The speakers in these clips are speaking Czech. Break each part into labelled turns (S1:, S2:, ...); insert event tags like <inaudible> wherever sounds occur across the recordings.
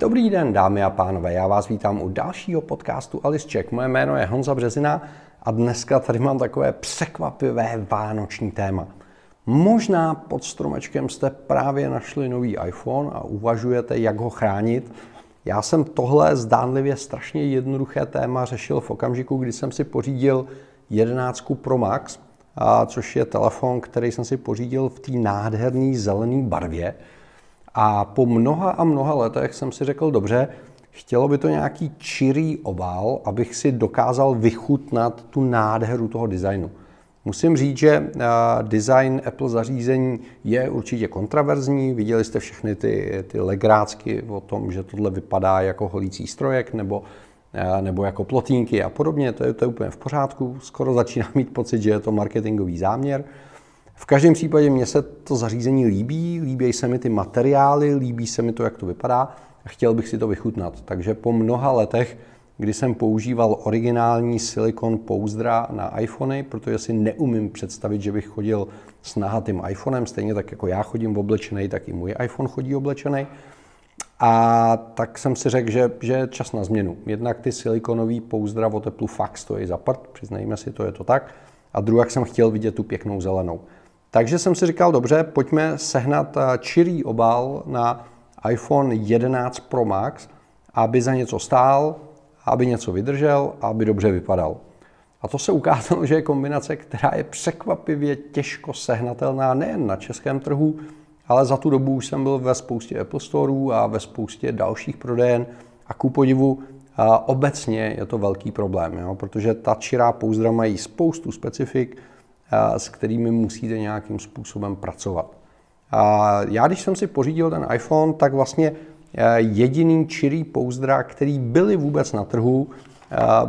S1: Dobrý den, dámy a pánové, já vás vítám u dalšího podcastu Alice Check. Moje jméno je Honza Březina a dneska tady mám takové překvapivé vánoční téma. Možná pod stromečkem jste právě našli nový iPhone a uvažujete, jak ho chránit. Já jsem tohle zdánlivě strašně jednoduché téma řešil v okamžiku, kdy jsem si pořídil 11 Pro Max, a což je telefon, který jsem si pořídil v té nádherné zelené barvě. A po mnoha a mnoha letech jsem si řekl, dobře, chtělo by to nějaký čirý obal, abych si dokázal vychutnat tu nádheru toho designu. Musím říct, že eh, design Apple zařízení je určitě kontraverzní. Viděli jste všechny ty, ty legrácky o tom, že tohle vypadá jako holící strojek nebo, eh, nebo jako plotínky a podobně. To je, to je úplně v pořádku. Skoro začínám mít pocit, že je to marketingový záměr. V každém případě mně se to zařízení líbí, líbí se mi ty materiály, líbí se mi to, jak to vypadá a chtěl bych si to vychutnat. Takže po mnoha letech, kdy jsem používal originální silikon pouzdra na iPhony, protože si neumím představit, že bych chodil s nahatým iPhonem, stejně tak jako já chodím oblečený, tak i můj iPhone chodí oblečený. A tak jsem si řekl, že, že je čas na změnu. Jednak ty silikonový pouzdra o teplu fakt stojí za prd, přiznejme si, to je to tak. A druhá jsem chtěl vidět tu pěknou zelenou. Takže jsem si říkal, dobře, pojďme sehnat eh, čirý obal na iPhone 11 Pro Max, aby za něco stál, aby něco vydržel a aby dobře vypadal. A to se ukázalo, <laughs> že je kombinace, která je překvapivě těžko sehnatelná nejen na českém trhu, ale za tu dobu už jsem byl ve spoustě Apple Storeů a ve spoustě dalších prodejen a ku podivu a obecně je to velký problém, jo, protože ta čirá pouzdra mají spoustu specifik, s kterými musíte nějakým způsobem pracovat. A já, když jsem si pořídil ten iPhone, tak vlastně jediný čirý pouzdra, který byly vůbec na trhu,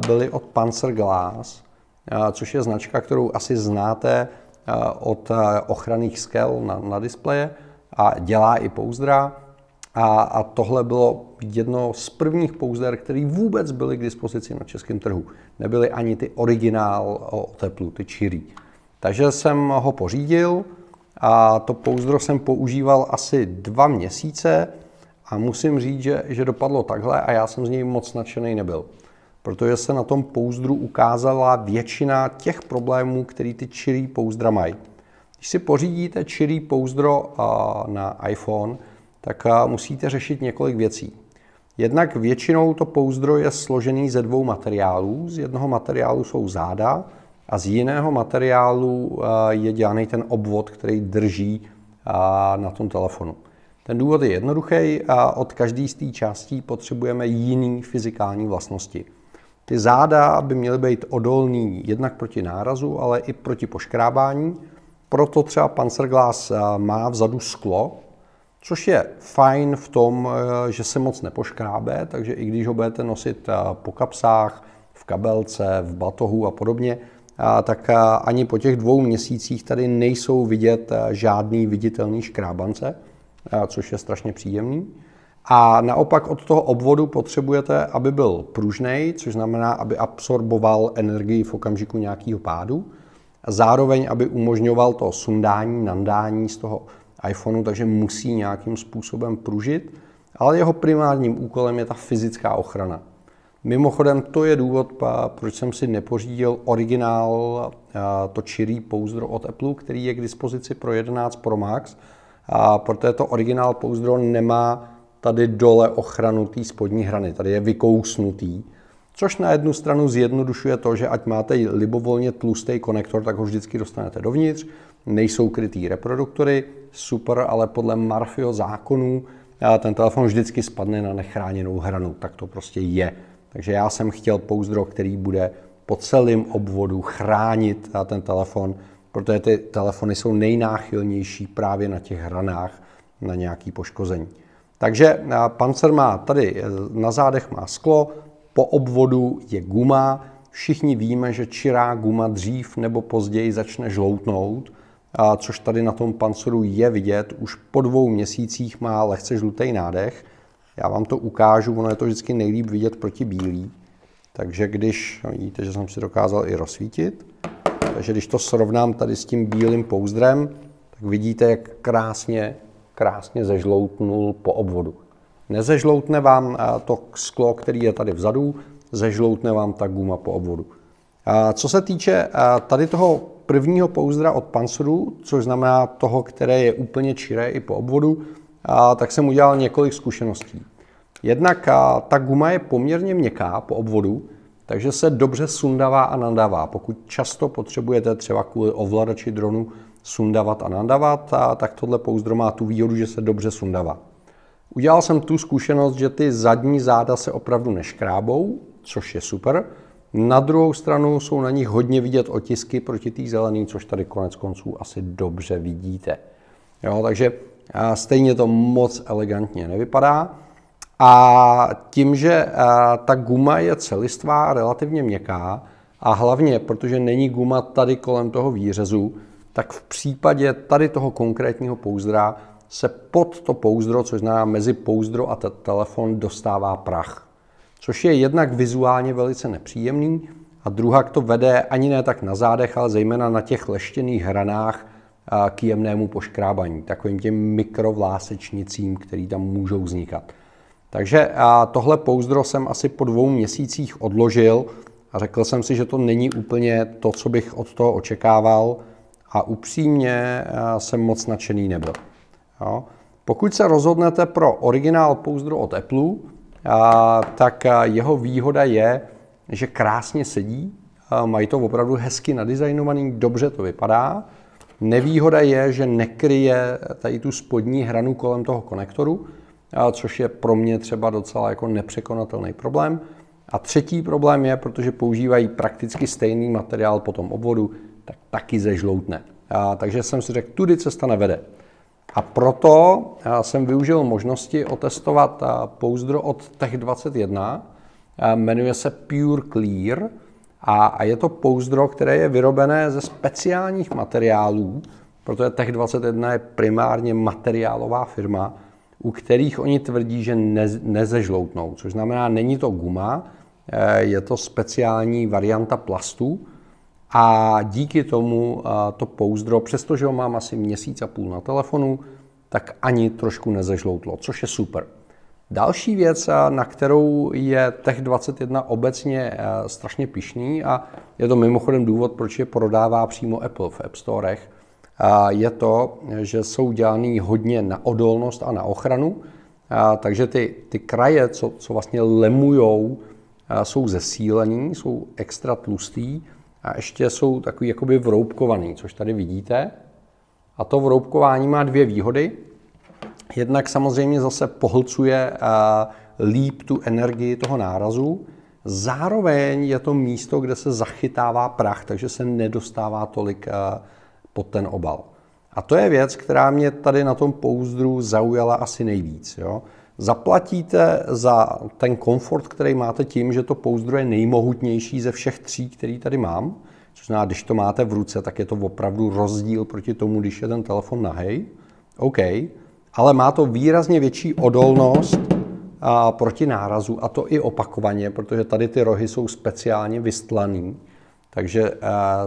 S1: byly od Panzer Glass, což je značka, kterou asi znáte od ochranných skel na, na displeje a dělá i pouzdra. A, a tohle bylo jedno z prvních pouzder, které vůbec byly k dispozici na českém trhu. Nebyly ani ty originál o teplu, ty čirý. Takže jsem ho pořídil a to pouzdro jsem používal asi dva měsíce a musím říct, že, že dopadlo takhle a já jsem z něj moc nadšený nebyl. Protože se na tom pouzdru ukázala většina těch problémů, který ty čirý pouzdra mají. Když si pořídíte čirý pouzdro na iPhone, tak musíte řešit několik věcí. Jednak většinou to pouzdro je složený ze dvou materiálů. Z jednoho materiálu jsou záda a z jiného materiálu je dělaný ten obvod, který drží na tom telefonu. Ten důvod je jednoduchý a od každé z té částí potřebujeme jiný fyzikální vlastnosti. Ty záda by měly být odolný jednak proti nárazu, ale i proti poškrábání. Proto třeba Panzerglas má vzadu sklo, což je fajn v tom, eh, že se moc nepoškrábe, takže i když ho budete nosit eh, po kapsách, v kabelce, v batohu a podobně, tak ani po těch dvou měsících tady nejsou vidět žádný viditelný škrábance, což je strašně příjemný. A naopak od toho obvodu potřebujete, aby byl pružný, což znamená, aby absorboval energii v okamžiku nějakého pádu, a zároveň, aby umožňoval to sundání, nandání z toho iPhoneu, takže musí nějakým způsobem pružit, ale jeho primárním úkolem je ta fyzická ochrana. Mimochodem, to je důvod, proč jsem si nepořídil originál to čirý pouzdro od Apple, který je k dispozici pro 11 Pro Max, a protože to originál pouzdro nemá tady dole ochranu té spodní hrany, tady je vykousnutý, což na jednu stranu zjednodušuje to, že ať máte libovolně tlustý konektor, tak ho vždycky dostanete dovnitř, nejsou krytý reproduktory, super, ale podle Marfio zákonů ten telefon vždycky spadne na nechráněnou hranu, tak to prostě je. Takže já jsem chtěl pouzdro, který bude po celém obvodu chránit ten telefon, protože ty telefony jsou nejnáchylnější právě na těch hranách na nějaký poškození. Takže pancer má tady e, na zádech má sklo, po obvodu je guma. Všichni víme, že čirá guma dřív nebo později začne žloutnout, což tady na tom panceru je vidět. Už po dvou měsících má lehce žlutý nádech. Já vám to ukážu, ono je to vždycky nejlíp vidět proti bílý. Takže když, no vidíte, že jsem si dokázal i rozsvítit, takže když to srovnám tady s tím bílým pouzdrem, tak vidíte, jak krásně, krásně zežloutnul po obvodu. Nezežloutne vám to sklo, který je tady vzadu, zežloutne vám ta guma po obvodu. Co se týče tady toho prvního pouzdra od Pansuru, což znamená toho, které je úplně čiré i po obvodu, tak jsem udělal několik zkušeností. Jednak ta guma je poměrně měkká po obvodu, takže se dobře sundává a nandává. Pokud často potřebujete třeba kvůli ovladači dronu sundavat a nandavat, tak tohle pouzdro má tu výhodu, že se dobře sundává. Udělal jsem tu zkušenost, že ty zadní záda se opravdu neškrábou, což je super. Na druhou stranu jsou na nich hodně vidět otisky proti té zelený, což tady konec konců asi dobře vidíte. Jo, takže stejně to moc elegantně nevypadá. A tím, že ta guma je celistvá, relativně měkká, a hlavně, protože není guma tady kolem toho výřezu, tak v případě tady toho konkrétního pouzdra se pod to pouzdro, což znamená mezi pouzdro a telefon, dostává prach. Což je jednak vizuálně velice nepříjemný a druhak to vede ani ne tak na zádech, ale zejména na těch leštěných hranách k jemnému poškrábaní, takovým těm mikrovlásečnicím, které tam můžou vznikat. Takže tohle pouzdro jsem asi po dvou měsících odložil a řekl jsem si, že to není úplně to, co bych od toho očekával a upřímně jsem moc nadšený nebyl. Jo. Pokud se rozhodnete pro originál pouzdro od Apple, tak jeho výhoda je, že krásně sedí, mají to opravdu hezky nadizajnovaný, dobře to vypadá. Nevýhoda je, že nekryje tady tu spodní hranu kolem toho konektoru, což je pro mě třeba docela jako nepřekonatelný problém. A třetí problém je, protože používají prakticky stejný materiál po tom obvodu, tak taky zežloutne. Takže jsem si řekl, tudy cesta nevede. A proto jsem využil možnosti otestovat pouzdro od Tech21, jmenuje se Pure Clear a je to pouzdro, které je vyrobené ze speciálních materiálů, protože Tech21 je primárně materiálová firma, u kterých oni tvrdí, že ne, nezežloutnou, což znamená, není to guma, e, je to speciální varianta plastu a díky tomu e, to pouzdro, přestože ho mám asi měsíc a půl na telefonu, tak ani trošku nezežloutlo, což je super. Další věc, e, na kterou je Tech 21 obecně strašně pišný a je to mimochodem důvod, proč je prodává přímo Apple v App Storech, je to, že jsou dělaný hodně na odolnost a na ochranu, takže ty, ty kraje, co, co vlastně lemujou, jsou zesílený, jsou extra tlustý a ještě jsou takový jakoby vroubkovaný, což tady vidíte. A to vroubkování má dvě výhody. Jednak samozřejmě zase pohlcuje líp tu energii toho nárazu, zároveň je to místo, kde se zachytává prach, takže se nedostává tolik pod ten obal. A to je věc, která mě tady na tom pouzdru zaujala asi nejvíc. Jo? Zaplatíte za ten komfort, který máte tím, že to pouzdro je nejmohutnější ze všech tří, který tady mám. Což znamená, když to máte v ruce, tak je to opravdu rozdíl proti tomu, když je ten telefon nahej. OK, ale má to výrazně větší odolnost a, proti nárazu, a to i opakovaně, protože tady ty rohy jsou speciálně vystlaný takže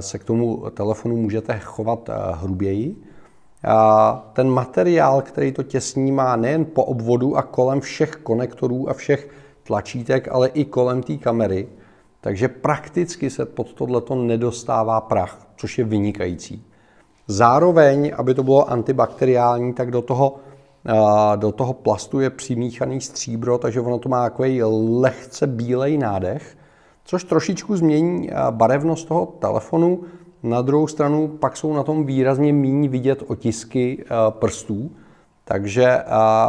S1: se k tomu telefonu můžete chovat hruběji. Ten materiál, který to těsní, má nejen po obvodu a kolem všech konektorů a všech tlačítek, ale i kolem té kamery. Takže prakticky se pod tohleto nedostává prach, což je vynikající. Zároveň, aby to bylo antibakteriální, tak do toho, do toho plastu je přimíchaný stříbro, takže ono to má takový lehce bílej nádech, což trošičku změní eh, barevnost toho telefonu. Na druhou stranu pak jsou na tom výrazně méně vidět otisky eh, prstů, takže eh,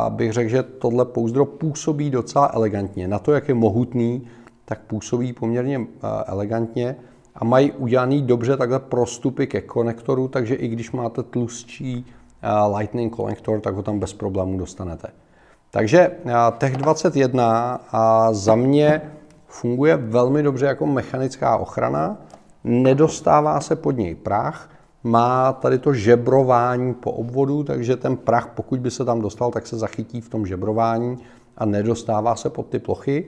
S1: bych řekl, že tohle pouzdro působí docela elegantně. Na to, jak je mohutný, tak působí poměrně elegantně a mají udělaný dobře takhle prostupy ke konektoru, takže i když máte tlustší Lightning konektor, tak ho tam bez problémů dostanete. Takže Tech 21 a za mě funguje velmi dobře jako mechanická ochrana, nedostává se pod něj prach, má tady to žebrování po obvodu, takže ten prach, pokud by se tam dostal, tak se zachytí v tom žebrování a nedostává se pod ty plochy.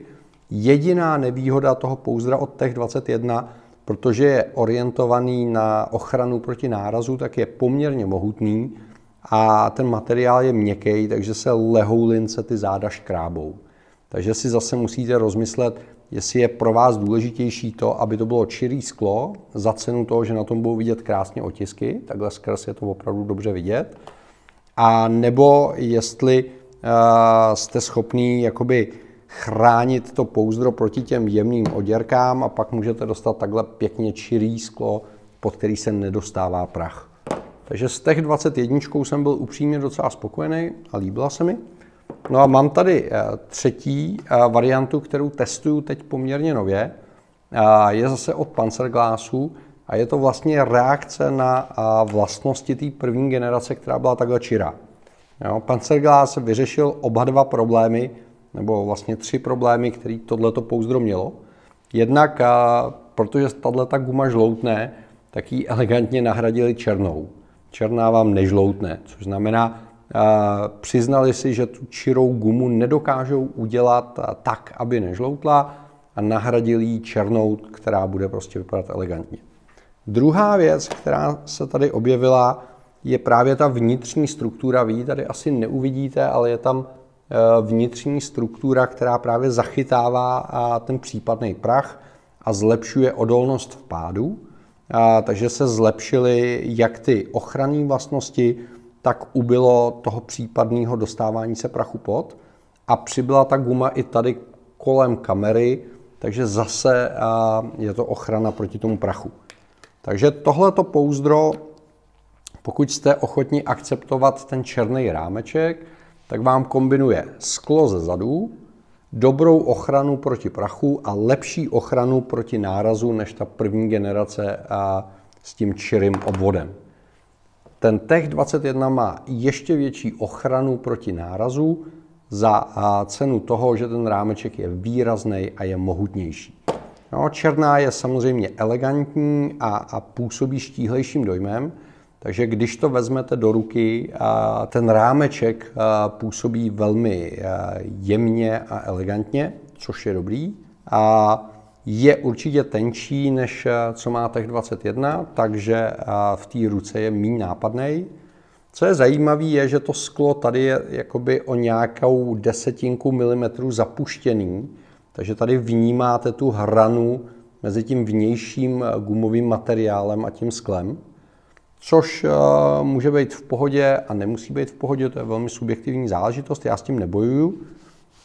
S1: Jediná nevýhoda toho pouzdra od Tech 21, protože je orientovaný na ochranu proti nárazu, tak je poměrně mohutný a ten materiál je měkký, takže se lehoulince ty záda škrábou. Takže si zase musíte rozmyslet, jestli je pro vás důležitější to, aby to bylo čirý sklo za cenu toho, že na tom budou vidět krásně otisky, takhle skrz je to opravdu dobře vidět, a nebo jestli uh, jste schopný jakoby chránit to pouzdro proti těm jemným oděrkám a pak můžete dostat takhle pěkně čirý sklo, pod který se nedostává prach. Takže z těch 21 jsem byl upřímně docela spokojený a líbila se mi. No a mám tady eh, třetí eh, variantu, kterou testuju teď poměrně nově. Je zase od Panzerglassu a je to vlastně reakce na vlastnosti té první generace, která byla takhle čirá. Jo, Panzerglass vyřešil oba dva problémy, nebo vlastně tři problémy, které tohleto pouzdro mělo. Jednak, protože tato guma žloutne, tak ji elegantně nahradili černou. Černá vám nežloutne, což znamená, přiznali si, že tu čirou gumu nedokážou udělat tak, aby nežloutla a nahradili ji černou, která bude prostě vypadat elegantně. Druhá věc, která se tady objevila, je právě ta vnitřní struktura. Vy ji tady asi neuvidíte, ale je tam e, vnitřní struktura, která právě zachytává ten případný prach a zlepšuje odolnost v pádu. Takže se zlepšily jak ty ochranné vlastnosti, tak ubylo toho případného dostávání se prachu pod. A přibyla ta guma i tady kolem kamery, takže zase je to ochrana proti tomu prachu. Takže tohleto pouzdro, pokud jste ochotni akceptovat ten černý rámeček, tak vám kombinuje sklo ze zadu, dobrou ochranu proti prachu a lepší ochranu proti nárazu než ta první generace a s tím čirým obvodem. Ten Tech 21 má ještě větší ochranu proti nárazu za cenu toho, že ten rámeček je výrazný a je mohutnější. No, černá je samozřejmě elegantní a, a působí štíhlejším dojmem, takže když to vezmete do ruky, ten rámeček působí velmi jemně a elegantně, což je dobrý. A je určitě tenčí, než co má Tech 21, takže v té ruce je méně nápadný. Co je zajímavé, je, že to sklo tady je jakoby o nějakou desetinku milimetru zapuštěný, takže tady vnímáte tu hranu mezi tím vnějším gumovým materiálem a tím sklem, což uh, může být v pohodě a nemusí být v pohodě, to je velmi subjektivní záležitost, já s tím nebojuju.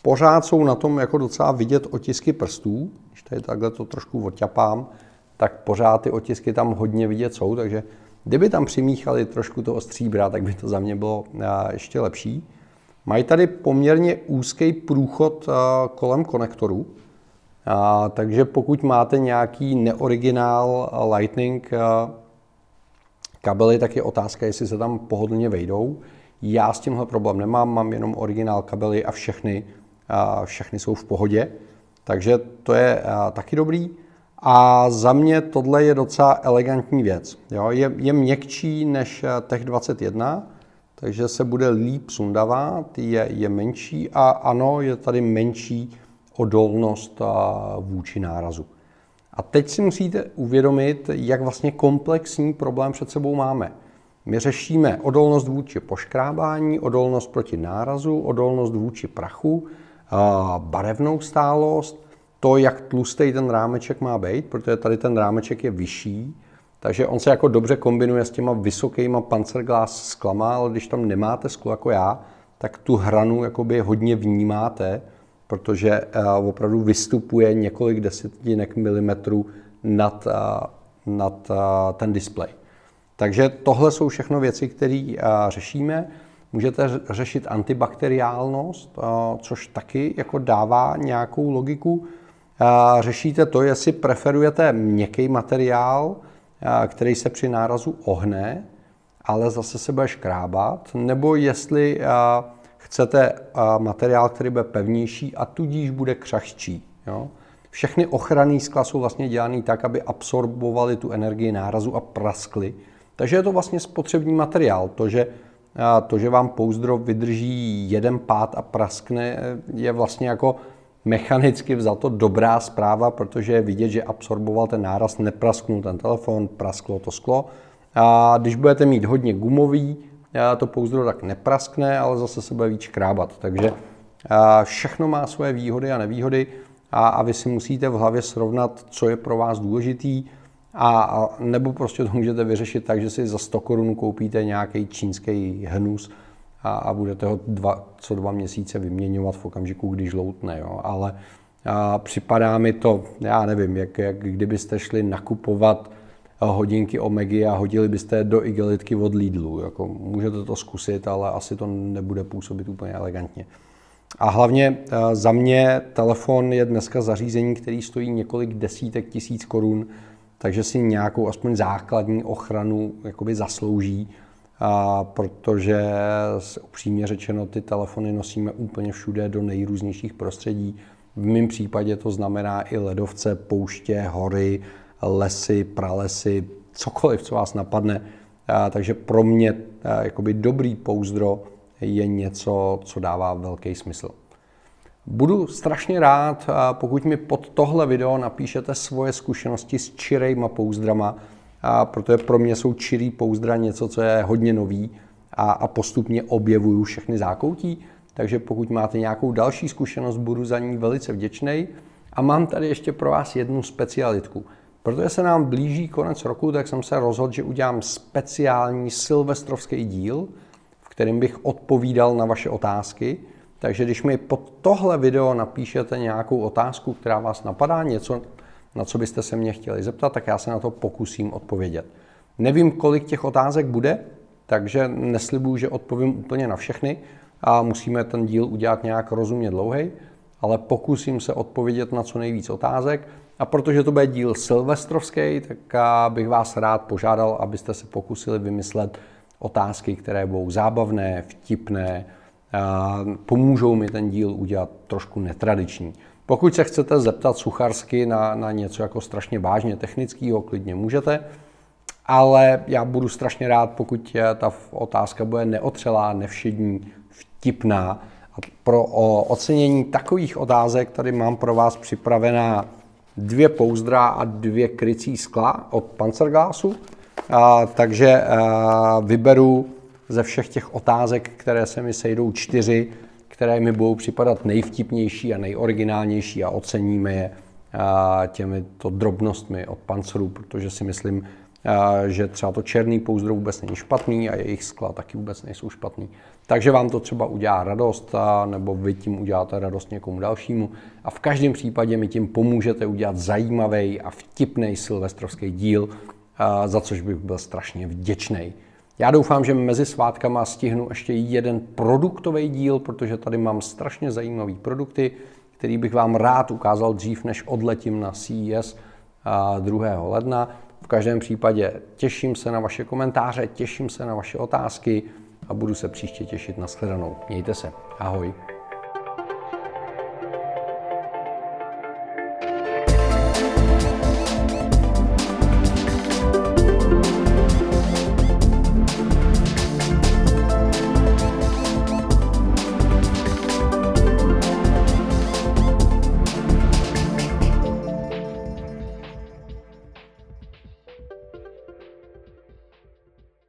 S1: Pořád jsou na tom jako docela vidět otisky prstů, když tady takhle to trošku odťapám, tak pořád ty otisky tam hodně vidět jsou, takže kdyby tam přimíchali trošku toho stříbra, tak by to za mě bylo uh, ještě lepší. Mají tady poměrně úzký průchod eh, kolem konektoru, takže pokud máte nějaký neoriginál eh, Lightning eh, kabely, tak je otázka, jestli se tam pohodlně vejdou. Já s tímhle problém nemám, mám jenom originál kabely a všechny, všechny jsou v pohodě, takže to je taky dobrý. A za mě tohle je docela elegantní věc. Jo? Je, je měkčí než Tech 21, takže se bude líp sundavat, je, je menší a ano, je tady menší odolnost vůči nárazu. A teď si musíte uvědomit, jak vlastně komplexní problém před sebou máme. My řešíme odolnost vůči poškrábání, odolnost proti nárazu, odolnost vůči prachu, barevnou stálost, to, jak tlustý ten rámeček má být, protože tady ten rámeček je vyšší, takže on se jako dobře kombinuje s těma vysokýma pancerglas sklama, ale když tam nemáte sklo jako já, tak tu hranu jakoby hodně vnímáte, protože uh, opravdu vystupuje několik desetinek milimetrů nad, uh, nad uh, ten displej. Takže tohle jsou všechno věci, které řešíme. Můžete řešit antibakteriálnost, což taky jako dává nějakou logiku. Řešíte to, jestli preferujete měkký materiál, který se při nárazu ohne, ale zase se bude škrábat, nebo jestli chcete materiál, který bude pevnější a tudíž bude křahčí. Jo? Všechny ochranné skla jsou vlastně dělané tak, aby absorbovali tu energii nárazu a praskly. Takže je to vlastně spotřební materiál. To, že, to, že vám pouzdro vydrží jeden pád a praskne, je vlastně jako mechanicky vzato dobrá zpráva, protože je vidět, že absorboval ten náraz, neprasknul ten telefon, prasklo to sklo. A když budete mít hodně gumový to pouzdro tak nepraskne, ale zase se bude víc škrábat. Takže všechno má svoje výhody a nevýhody a, a vy si musíte v hlavě srovnat, co je pro vás důležitý, a, a nebo prostě to můžete vyřešit tak, že si za 100 korun koupíte nějaký čínský hnus a, a budete ho dva, co dva měsíce vyměňovat v okamžiku, když loutne. Jo. Ale a připadá mi to, já nevím, jak, jak kdybyste šli nakupovat hodinky Omegy a hodili byste do igelitky od Lidlu. Jako, můžete to zkusit, ale asi to nebude působit úplně elegantně. A hlavně eh, za mě telefon je dneska zařízení, který stojí několik desítek tisíc korun, takže si nějakou aspoň základní ochranu jakoby zaslouží, a protože upřímně řečeno ty telefony nosíme úplně všude do nejrůznějších prostředí. V mém případě to znamená i ledovce, pouště, hory, lesy, pralesy, cokoliv, co vás napadne. Takže pro mě jakoby dobrý pouzdro je něco, co dává velký smysl. Budu strašně rád, pokud mi pod tohle video napíšete svoje zkušenosti s čirejma pouzdrama, protože pro mě jsou čirý pouzdra něco, co je hodně nový a, a postupně objevuju všechny zákoutí. Takže pokud máte nějakou další zkušenost, budu za ní velice vděčný. A mám tady ještě pro vás jednu specialitku. Protože se nám blíží konec roku, tak jsem se rozhodl, že udělám speciální silvestrovský díl, v kterém bych odpovídal na vaše otázky. Takže když mi pod tohle video napíšete nějakou otázku, která vás napadá, něco, na co byste se mě chtěli zeptat, tak já se na to pokusím odpovědět. Nevím, kolik těch otázek bude, takže neslibuju, že odpovím úplně na všechny a musíme ten díl udělat nějak rozumně dlouhý, ale pokusím se odpovědět na co nejvíc otázek. A protože to bude díl silvestrovský, tak bych vás rád požádal, abyste se pokusili vymyslet otázky, které budou zábavné, vtipné, pomůžou mi ten díl udělat trošku netradiční. Pokud se chcete zeptat sucharsky na, na něco jako strašně vážně technického, klidně můžete, ale já budu strašně rád, pokud ta otázka bude neotřelá, nevšední, vtipná. A pro ocenění takových otázek tady mám pro vás připravená dvě pouzdra a dvě krycí skla od Panzerglasu. A, takže a, vyberu ze všech těch otázek, které se mi sejdou čtyři, které mi budou připadat nejvtipnější a nejoriginálnější a oceníme je těmito drobnostmi od pancerů, protože si myslím, že třeba to černý pouzdro vůbec není špatný a jejich skla taky vůbec nejsou špatný. Takže vám to třeba udělá radost, nebo vy tím uděláte radost někomu dalšímu. A v každém případě mi tím pomůžete udělat zajímavý a vtipný silvestrovský díl, za což bych byl strašně vděčný. Já doufám, že mezi svátkama stihnu ještě jeden produktový díl, protože tady mám strašně zajímavé produkty, který bych vám rád ukázal dřív, než odletím na CES 2. ledna. V každém případě těším se na vaše komentáře, těším se na vaše otázky a budu se příště těšit na shledanou. Mějte se. Ahoj.